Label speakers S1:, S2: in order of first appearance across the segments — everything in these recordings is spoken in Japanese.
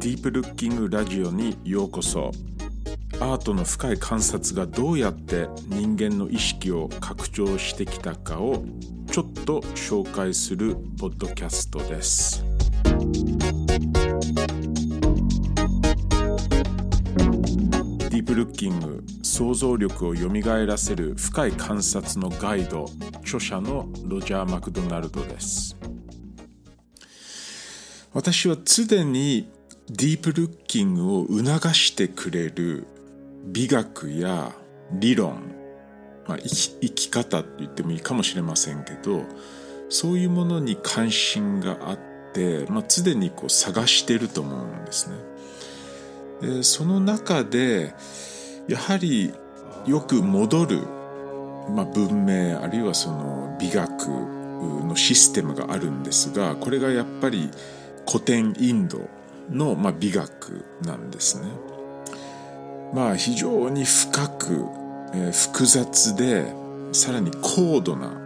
S1: ディープルッキングラジオにようこそ。アートの深い観察がどうやって人間の意識を拡張してきたかをちょっと紹介するポッドキャストです。ディープルッキング想像力をよみがえらせる深い観察のガイド著者のロジャー・マクドナルドです。私は常にディープルッキングを促してくれる美学や理論、まあ、生き生き方って言ってもいいかもしれませんけどそういうものに関心があって、まあ、常にこう探してると思うんですね。でその中でやはりよく戻る、まあ、文明あるいはその美学のシステムがあるんですがこれがやっぱり古典インドの、まあ、美学なんですね。まあ非常に深く、えー、複雑でさらに高度な、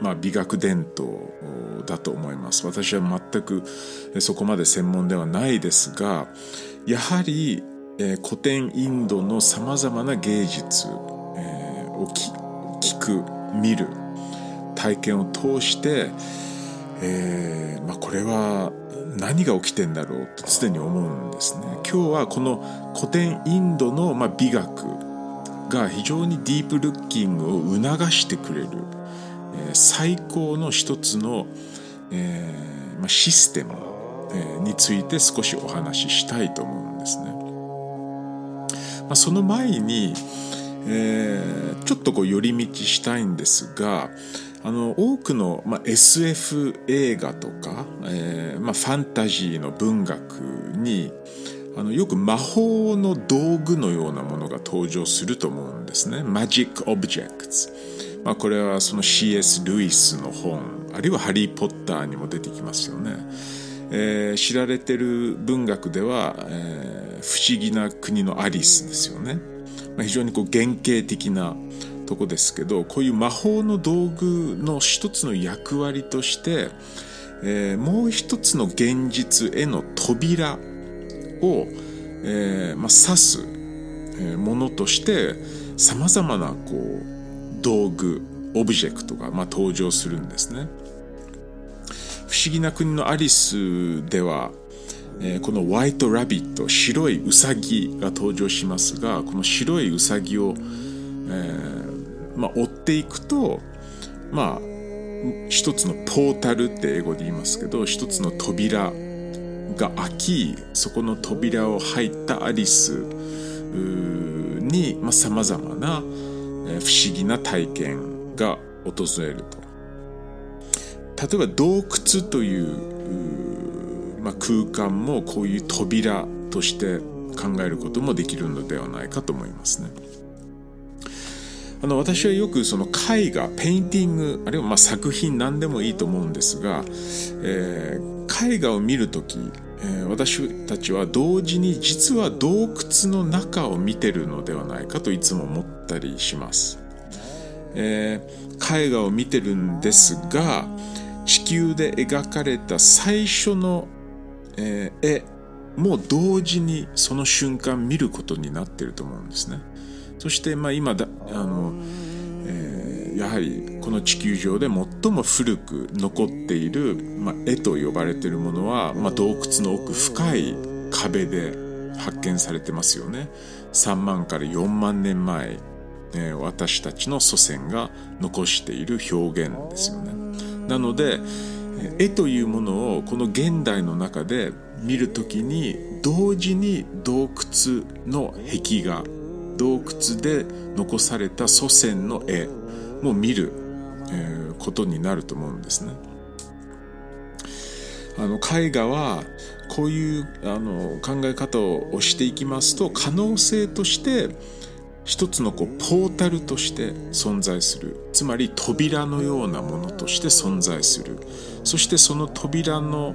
S1: まあ、美学伝統だと思います。私は全くそこまで専門ではないですがやはり、えー、古典インドのさまざまな芸術、えー、を聞く見る体験を通して、えーまあ、これは何が起きてんだろうと常に思うんですね。今日はこの古典インドの、美学が非常にディープルッキングを促してくれる、最高の一つの、えーま、システム、について少しお話ししたいと思うんですね。まあ、その前に、えー、ちょっとこう寄り道したいんですがあの多くの、まあ、SF 映画とか、えーまあ、ファンタジーの文学にあのよく魔法の道具のようなものが登場すると思うんですね。Magic Objects。まあ、これはその C.S. ルイスの本あるいはハリー・ポッターにも出てきますよね。えー、知られてる文学では、えー、不思議な国のアリスですよね。まあ、非常にこう原型的なとこですけどこういう魔法の道具の一つの役割として、えー、もう一つの現実への扉を、えーまあ、指すものとしてさまざまなこう道具オブジェクトが、まあ、登場するんですね。不思議な国のアリスでは、えー、このワイトラビット白いウサギが登場しますがこの白いウサギを、えーまあ、追っていくと、まあ、一つのポータルって英語で言いますけど、一つの扉が開き、そこの扉を入ったアリスに、まあ、様々な不思議な体験が訪れると。例えば洞窟という、まあ、空間もこういう扉として考えることもできるのではないかと思いますね。あの私はよくその絵画ペインティングあるいはま作品何でもいいと思うんですが、えー、絵画を見る時、えー、私たちは同時に実は洞窟の中を見てるのではないかといつも思ったりします。えー、絵画を見てるんですが地球で描かれた最初の、え絵も同時にその瞬間見ることになってると思うんですね。そしてまあ今だあの、えー、やはりこの地球上で最も古く残っている、まあ、絵と呼ばれているものは、まあ、洞窟の奥深い壁で発見されてますよね。3万から4万年前、えー、私たちの祖先が残している表現ですよね。なので絵というものをこの現代の中で見るときに同時に洞窟の壁画洞窟で残された祖先の絵。も見る、え、ことになると思うんですね。あの絵画はこういうあの考え方をしていきますと可能性として一つのこうポータルとして存在する。つまり扉のようなものとして存在する。そしてその扉の、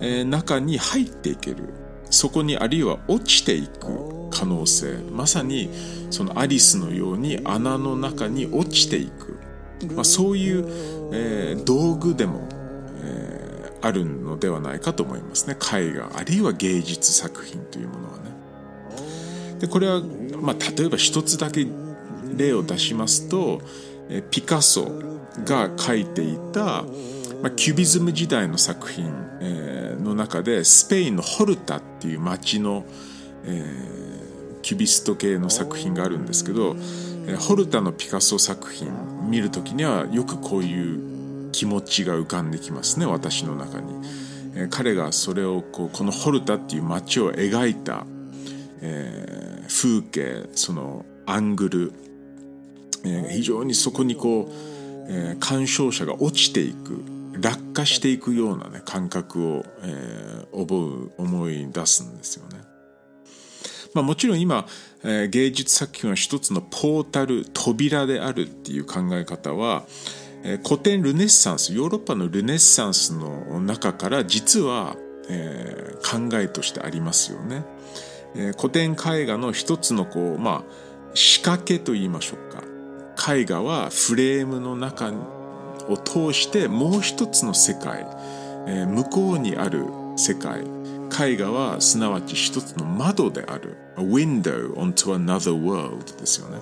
S1: え、中に入っていける。そこにあるいは落ちていく可能性。まさにそのアリスのように穴の中に落ちていく、まあ、そういう、えー、道具でも、えー、あるのではないかと思いますね。絵画。あるいは芸術作品というものはね。でこれは、まあ、例えば一つだけ例を出しますとえピカソが描いていた、まあ、キュビズム時代の作品、えー、の中でスペインのホルタっていう街の、えー、キュビスト系の作品があるんですけどホルタのピカソ作品見る時にはよくこういう気持ちが浮かんできますね私の中に。彼がそれをこうこのホルタっていう街を描いた、えー、風景そのアングル、えー、非常にそこにこう、えー、鑑賞者が落ちていく落下していくようなね感覚を、えー、覚う思い出すんですよね。まあ、もちろん今、えー、芸術作品は一つのポータル扉であるっていう考え方は、えー、古典ルネッサンスヨーロッパのルネッサンスの中から実は、えー、考えとしてありますよね。え、古典絵画の一つのこう、まあ、仕掛けと言いましょうか。絵画はフレームの中を通してもう一つの世界、えー、向こうにある世界絵画はすなわち一つの窓である a window onto another world ですよね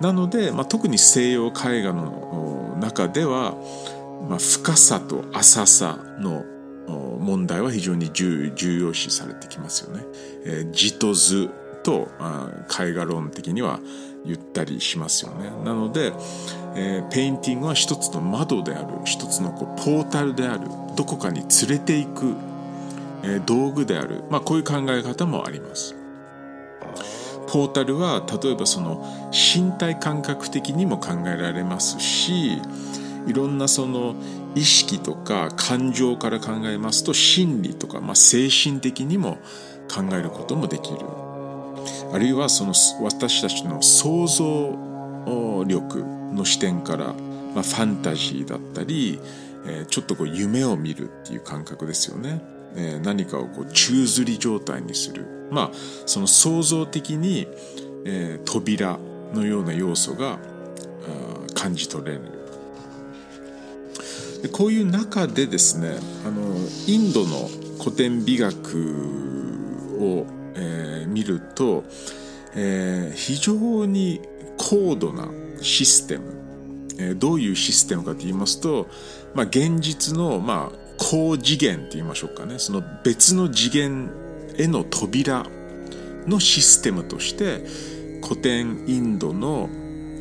S1: なので、まあ、特に西洋絵画の中では、まあ、深さと浅さの問題は非常に重要視されてきますよね。えー、地と図と絵画論的には言ったりしますよね。なので、えー、ペインティングは一つの窓である一つのこうポータルであるどこかに連れていくえ道具である、まあ、こういう考え方もあります。ポータルは例えばその身体感覚的にも考えられますしいろんなその意識とか感情から考えますと心理とか、まあ、精神的にも考えることもできるあるいはその私たちの想像力の視点から、まあ、ファンタジーだったり、えー、ちょっとこう夢を見るっていう感覚ですよね。え何かをこう宙づり状態にするまあその創造的に、えー、扉のような要素が感じ取れるでこういう中でですねあのインドの古典美学を、えー、見ると、えー、非常に高度なシステム、えー、どういうシステムかと言いますと、まあ、現実の、まあ、高次元って言いましょうかね。その別の次元への扉のシステムとして古典インドの、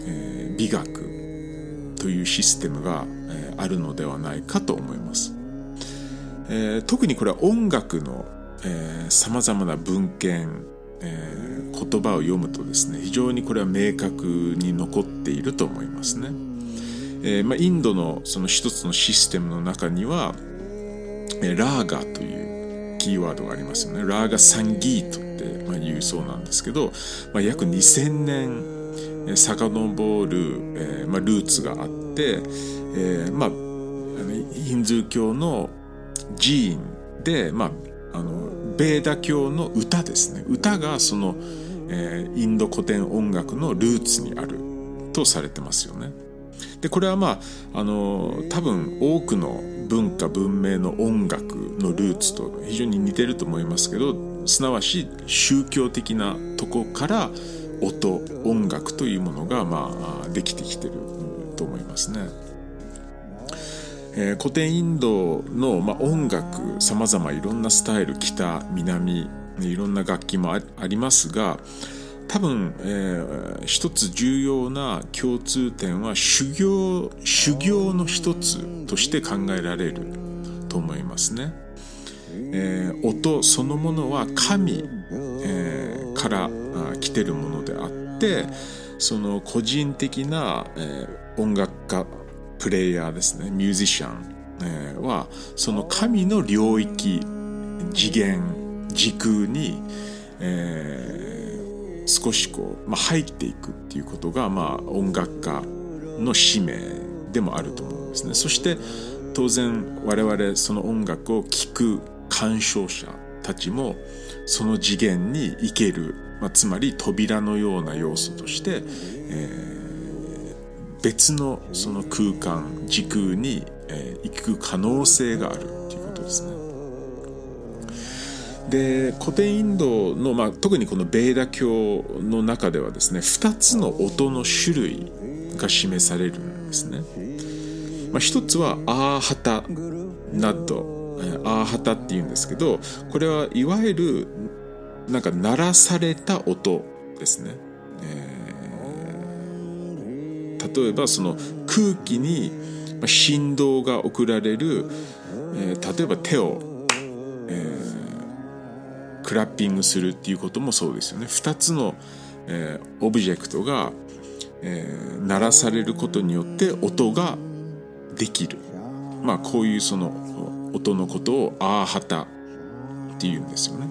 S1: えー、美学というシステムが、えー、あるのではないかと思います、えー、特にこれは音楽のさまざまな文献、えー、言葉を読むとですね非常にこれは明確に残っていると思いますね、えーまあ、インドのその一つのシステムの中にはラーガというキーワードがありますよね。ラーガサンギートってまあ言うそうなんですけど、まあ、約2000年遡る、えーまあ、ルーツがあって、えー、まあヒンズー教の寺院で、まあ、あのベーダ教の歌ですね歌がその、えー、インド古典音楽のルーツにあるとされてますよね。でこれはまああの多分多くの文化文明の音楽のルーツと非常に似てると思いますけどすなわち宗教的なとこから音音楽というものがまあできてきてると思いますね。えー、古典インドの、まあ、音楽さまざまいろんなスタイル北南いろんな楽器もありますが多分、えー、一つ重要な共通点は修行修行の一つとして考えられると思いますね。えー、音そのものは神、えー、から来てるものであってその個人的な、えー、音楽家プレイヤーですね。ミュージシャン、え、はその神の領域次元時空に、えー少しこう、まあ、入っていくっていうことが、まあ、音楽家の使命でもあると思うんですね。そして当然我々その音楽を聴く鑑賞者たちもその次元に行ける、まあ、つまり扉のような要素として、えー、別のその空間時空にえー、行く可能性があるっていうことですね。で古典インドの、まあ、特にこのベーダ教の中ではですね2つの音の種類が示されるんですね。まあ、一つはアーハタナッドアーハタっていうんですけどこれはいわゆるなんか鳴らされた音ですね。例えばその空気に振動が送られる、えー、例えば手を、えー、 clapping するっていうこともそうですよね。2つの、えー、オブジェクトが、えー、鳴らされることによって音ができる。まあこういうその音のことをアーハタっていうんですよね。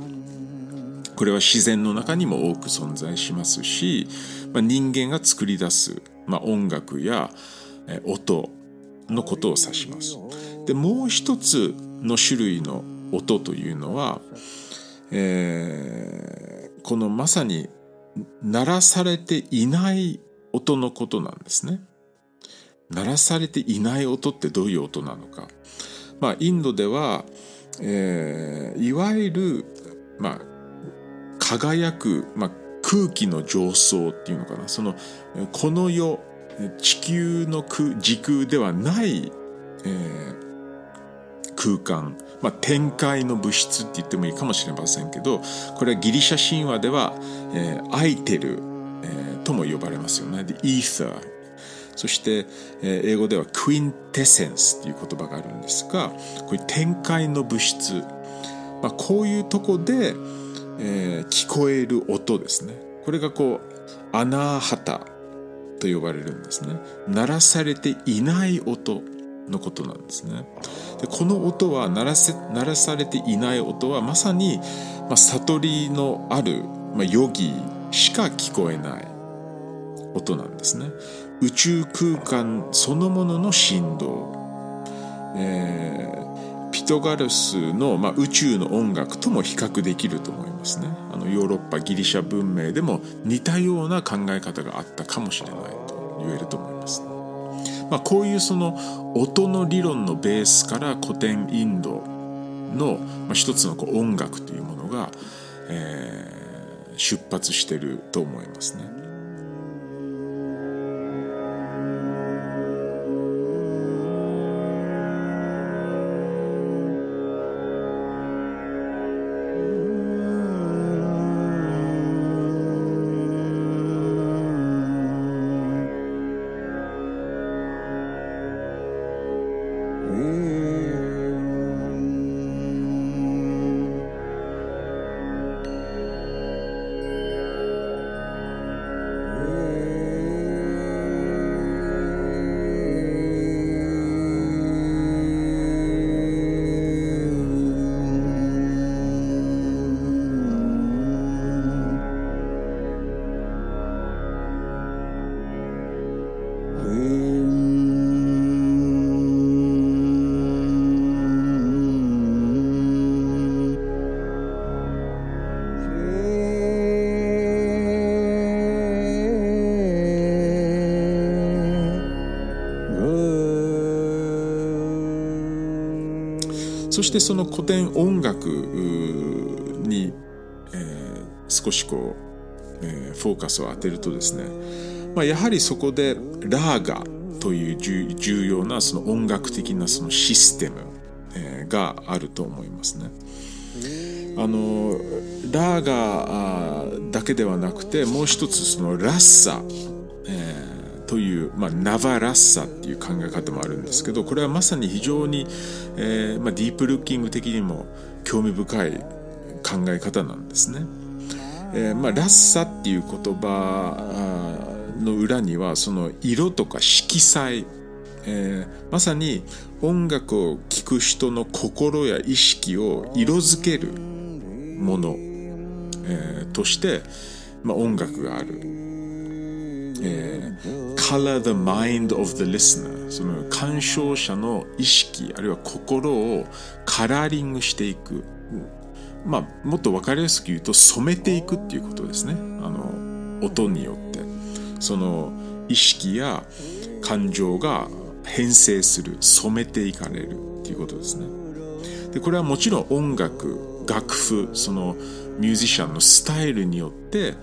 S1: これは自然の中にも多く存在しますし、まあ、人間が作り出す、まあ、音楽や音のことを指します。でもう一つの種類の音というのは、えー、このまさに鳴らされていない音のことなんですね。鳴らされていない音ってどういう音なのか。まあ、インドでは、えー、いわゆる、まあ、輝く、まあ、空気の上層っていうのかなそのこの世地球の時空ではない、えー、空間、まあ、天界の物質って言ってもいいかもしれませんけどこれはギリシャ神話では、えー、アイテル、えー、とも呼ばれますよね。で、イーサー。そして、えー、英語ではクインテセンスっていう言葉があるんですが、こういう天界の物質、まあ、こういうとこで、えー、聞こえる音ですね。これがこうアナーハタと呼ばれるんですね。鳴らされていない音のことなんですね。でこの音は鳴らせ鳴らされていない音はまさに、まあ、悟りのある、まあ、ヨギしか聞こえない音なんですね。宇宙空間そのものの振動、えーピトガルスの、まあ、宇宙の音楽とも比較できると思いますねあのヨーロッパギリシャ文明でも似たような考え方があったかもしれないと言えると思います、まあ、こういうその音の理論のベースから古典インドの、まあ、一つのこう音楽というものが、えー、出発してると思いますね。そしてその古典音楽に、えー、少しこう、えー、フォーカスを当てるとですね、まあ、やはりそこでラーガという重要なその音楽的なそのシステム、えー、があると思いますね。あのラーガだけではなくてもう一つそのラッサ、という、まあ、ナバラッサっていう考え方もあるんですけどこれはまさに非常に、えーまあ、ディープルッキング的にも興味深い考え方なんですね。えーまあ、ラッサっていう言葉の裏にはその色とか色彩、えー、まさに音楽を聴く人の心や意識を色づけるもの、えー、として、まあ、音楽がある。えー、color the mind of the listener その鑑賞者の意識あるいは心をカラーリングしていく。まあもっと分かりやすく言うと染めていくっていうことですね。あの音によって。その意識や感情が編成する染めていかれるっていうことですね。でこれはもちろん音楽楽譜そのミュージシャンのスタイルによって、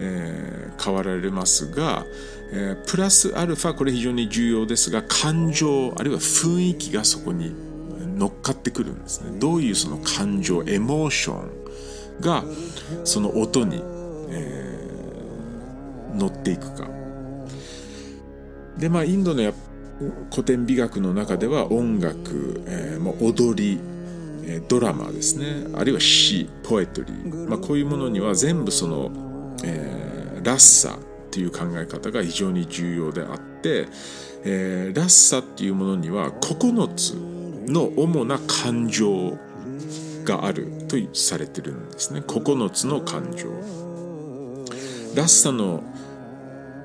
S1: えー、変わられますが、えー、プラスアルファこれ非常に重要ですが感情あるいは雰囲気がそこに乗っかってくるんですね。どういうその感情エモーションがその音に、えー、乗っていくか。でまあインドのや古典美学の中では音楽、えー、踊りドラマですね。あるいは詩ポエトリー、まあ、こういうものには全部その、えー、ラッサっていう考え方が非常に重要であって、えー、ラッサっていうものには9つの主な感情があるとされてるんですね。9つの感情。ラッサの、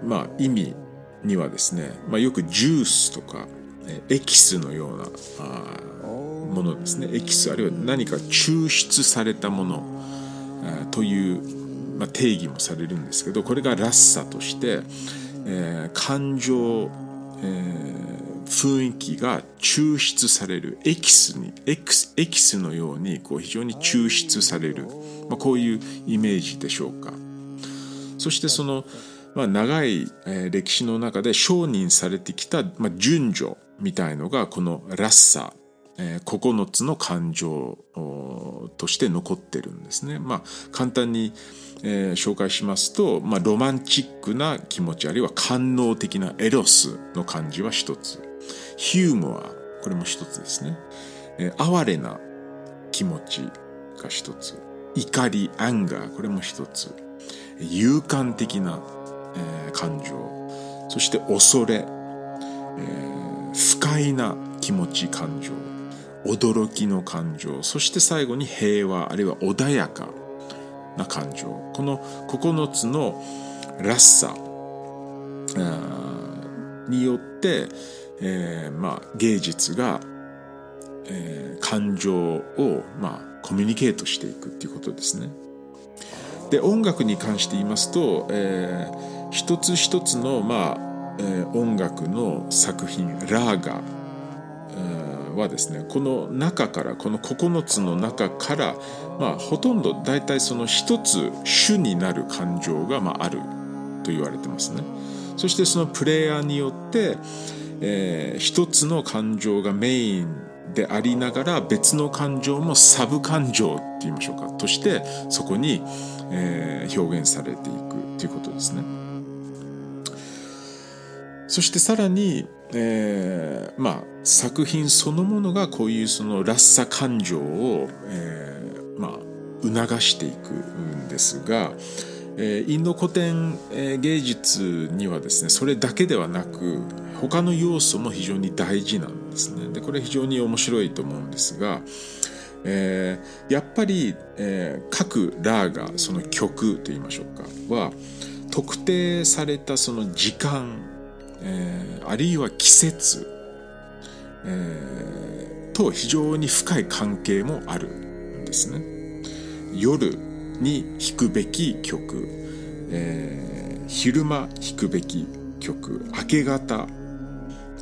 S1: まあ、意味にはですね、まあ、よくジュースとかエキスのようなものですね。エキスあるいは何か抽出されたものという、まあ、定義もされるんですけどこれがラッサとして、えー、感情、えー、雰囲気が抽出されるエキスにエキスエキスのようにこう非常に抽出される、まあ、こういうイメージでしょうかそしてそのまあ、長い、歴史の中で承認されてきた、まあ、順序みたいのがこのラッサ、えー、9つの感情として残ってるんですね。まあ、簡単に、えー、紹介しますと、まあ、ロマンチックな気持ちあるいは官能的なエロスの感じは一つ。ヒューモアこれも一つですね、えー、哀れな気持ちが一つ。怒りアンガーこれも一つ。勇敢的なえー、感情。そして恐れ、えー、不快な気持ち感情。驚きの感情。そして最後に平和あるいは穏やか。な感情この9つのらしさによって、えー、まあ、芸術が、えー、感情を、まあ、コミュニケートしていくっていうことですね。で音楽に関して言いますと、えー一つ一つの、まあえー、音楽の作品ラーガはですねこの中からこの9つの中から、まあ、ほとんど大体その一つ主になる感情が、まあ、あると言われてますね。そしてそのプレイヤーによって、えー、一つの感情がメインでありながら別の感情もサブ感情って言いましょうかとしてそこに、えー、表現されていくということですね。そしてさらに、えー、まあ作品そのものがこういうそのラッサ感情を、えー、まあ促していくんですが、えー、インド古典、えー、芸術にはですねそれだけではなく他の要素も非常に大事なんですね。でこれ非常に面白いと思うんですが、えー、やっぱり、えー、各ラーガその曲といいましょうかは特定されたその時間えー、あるいは季節、えー、と非常に深い関係もあるんですね。夜に弾くべき曲、えー、昼間弾くべき曲、明け方、あ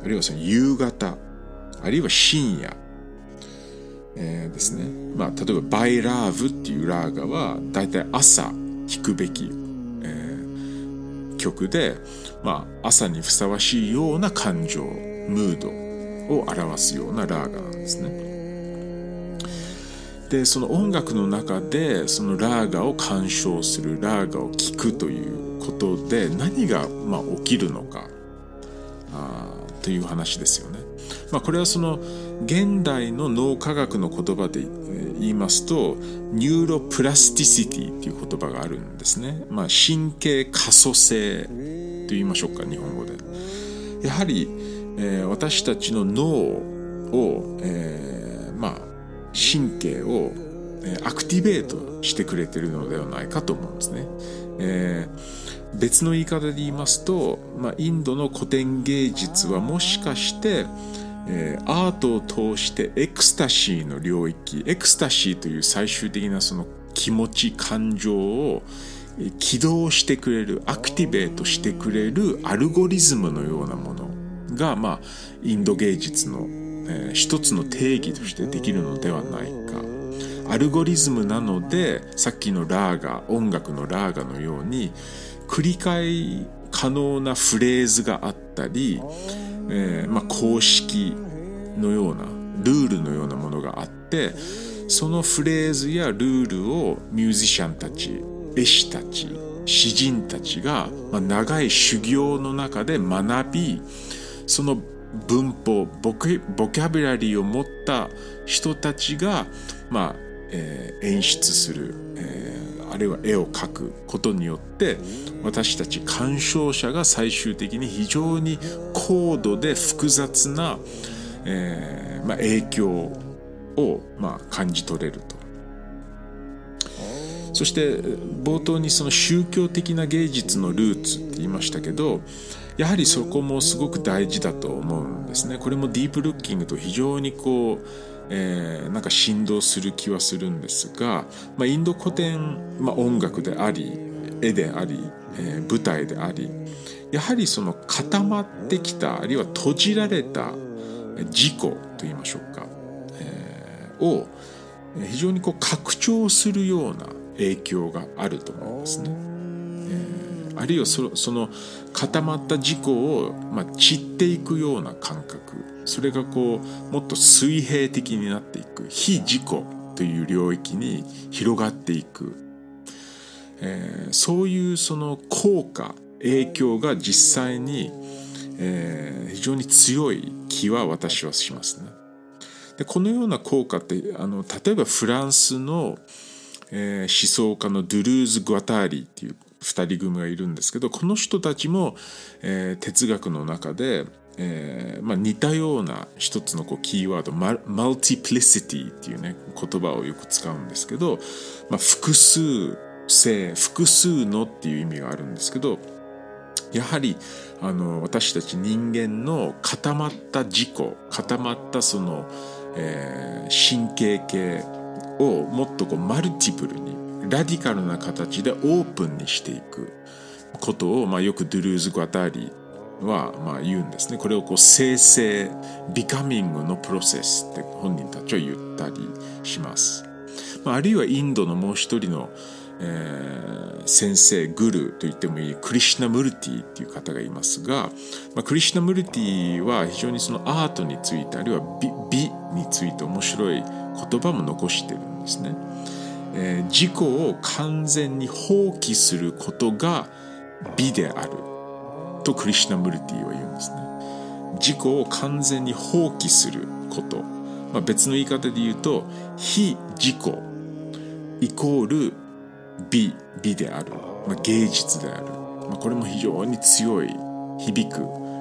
S1: るいはその夕方、あるいは深夜、えー、ですね。まあ、例えば、バイラーブっていうラーガは、だいたい朝弾くべき曲で、まあ、朝にふさわしいような感情、ムードを表すようなラーガなんですね。で、その音楽の中で、そのラーガを鑑賞する、ラーガを聴くということで、何が、まあ、起きるのか、あという話ですよね。まあ、これはその、現代の脳科学の言葉で言いますと neuroplasticity っていう言葉があるんですね、まあ、神経可塑性と言いましょうか日本語でやはり、えー、私たちの脳を、えー、まあ神経をアクティベートしてくれてるのではないかと思うんですね、えー、別の言い方で言いますと、まあ、インドの古典芸術はもしかしてえー、アートを通してエクスタシーの領域エクスタシーという最終的なその気持ち感情を起動してくれるアクティベートしてくれるアルゴリズムのようなものが、まあ、インド芸術の、えー、一つの定義としてできるのではないか。アルゴリズムなのでさっきのラーガ音楽のラーガのように繰り返し可能なフレーズがあったり、えーまあ、公式のようなルールのようなものがあってそのフレーズやルールをミュージシャンたち絵師たち詩人たちが、まあ、長い修行の中で学びその文法ボキャブラリーを持った人たちが、まあえー、演出する、えー、あるいは絵を描くことによって私たち鑑賞者が最終的に非常に高度で複雑な、えーまあ、影響を、まあ、感じ取れると。そして冒頭にその宗教的な芸術のルーツって言いましたけどやはりそこもすごく大事だと思うんですね。これもディープルッキングと非常にこう、えー、なんか振動する気はするんですが、まあ、インド古典、まあ、音楽であり絵であり、えー、舞台でありやはりその固まってきたあるいは閉じられた自己と言いましょうか、えー、を非常にこう拡張するような影響があると思いますね。あるいはその固まった自己を、まあ、散っていくような感覚それがこうもっと水平的になっていく非自己という領域に広がっていく、えー、そういうその効果影響が実際に、えー、非常に強い気は私はしますね。でこのような効果ってあの例えばフランスの、えー、思想家のドゥルーズ・グアターリーっていう2人組がいるんですけどこの人たちも、えー、哲学の中で、えーまあ、似たような一つのこうキーワードママルティプリシティっていうね言葉をよく使うんですけど、まあ、複数性複数のっていう意味があるんですけどやはりあの私たち人間の固まった自己固まったその、えー、神経系をもっとこうマルティプルにラディカルな形でオープンにしていくことを、まあ、よくドゥルーズ・グアタリはまあ言うんですね。これをこう生成、ビカミングのプロセスって本人たちは言ったりします。まあ、あるいはインドのもう一人の、えー、先生、グルと言ってもいいクリシナ・ムルティっていう方がいますが、まあ、クリシナ・ムルティは非常にそのアートについてあるいは美美について面白い言葉も残してるんですね。えー、自己を完全に放棄することが美であるとクリシナ・ムルティは言うんですね。自己を完全に放棄すること、まあ、別の言い方で言うと非自己イコール美美である、まあ、芸術である、まあ、これも非常に強い響く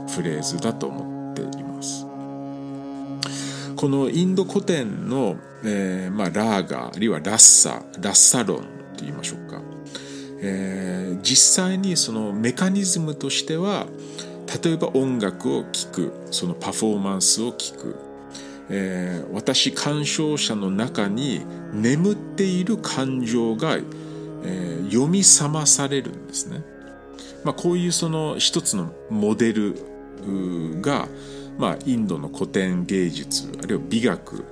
S1: フレーズだと思っています。このインド古典の、えーまあ、ラーガあるいはラッサラッサロンと言いましょうか、えー、実際にそのメカニズムとしては例えば音楽を聴くそのパフォーマンスを聴く、えー、私鑑賞者の中に眠っている感情が、えー、読み覚まされるんですね。まあ、こういうその一つのモデルがまあ、インドの古典芸術あるいは美学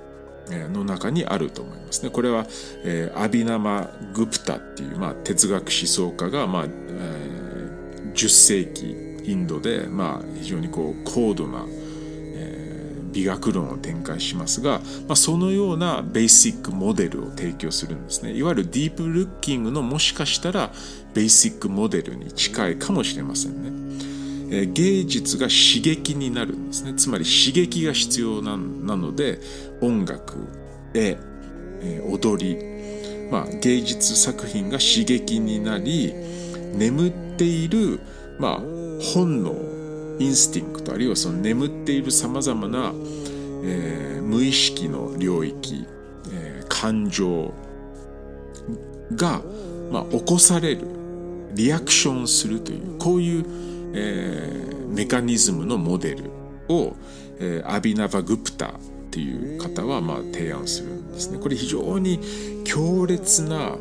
S1: の中にあると思いますね。これは、えー、アビナマ・グプタっていう、まあ、哲学思想家が、まあえー、10世紀インドで、まあ、非常にこう高度な、えー、美学論を展開しますが、まあ、そのようなベーシックモデルを提供するんですね。いわゆるディープルッキングのもしかしたらベーシックモデルに近いかもしれませんね。え芸術が刺激になるんですね。つまり刺激が必要なので音楽絵、え踊り、まあ、芸術作品が刺激になり眠っている、まあ、本能インスティンクトあるいはその眠っているさまざまな、えー、無意識の領域、えー、感情が、まあ、起こされるリアクションするというこういうえー、メカニズムのモデルを、えー、アビナバ・グプタっていう方はまあ提案するんですね。これ非常に強烈な、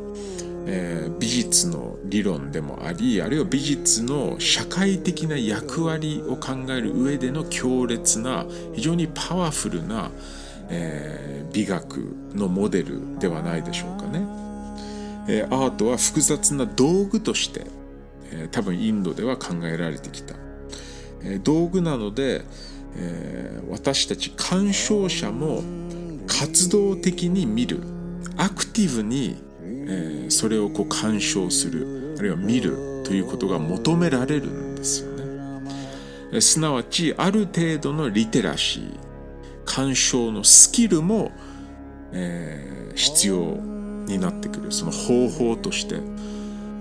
S1: えー、美術の理論でもありあるいは美術の社会的な役割を考える上での強烈な非常にパワフルな、えー、美学のモデルではないでしょうかね。えー、アートは複雑な道具として、え、多分インドでは考えられてきた。え、道具なので、え、私たち鑑賞者も活動的に見る。アクティブにえ、それをこう鑑賞する。あるいは見るということが求められるんですよね。すなわちある程度のリテラシー。鑑賞のスキルも、え、必要になってくる。その方法として。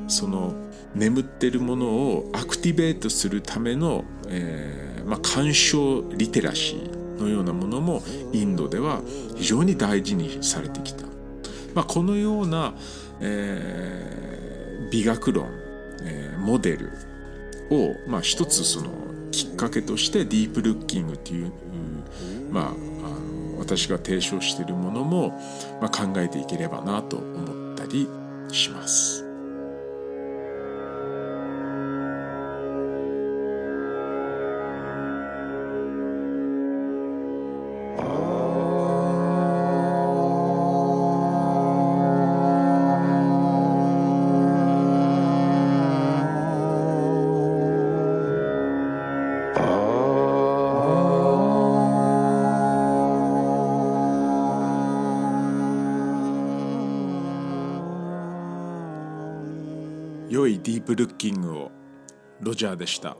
S1: その眠ってるものをアクティベートするための、えーまあ、鑑賞リテラシーのようなものもインドでは非常に大事にされてきた。まあ、このような、えー、美学論、えー、モデルを、まあ、一つそのきっかけとしてディープルッキングという、まあ、あの私が提唱しているものも、まあ、考えていければなと思ったりします。ジャーでした。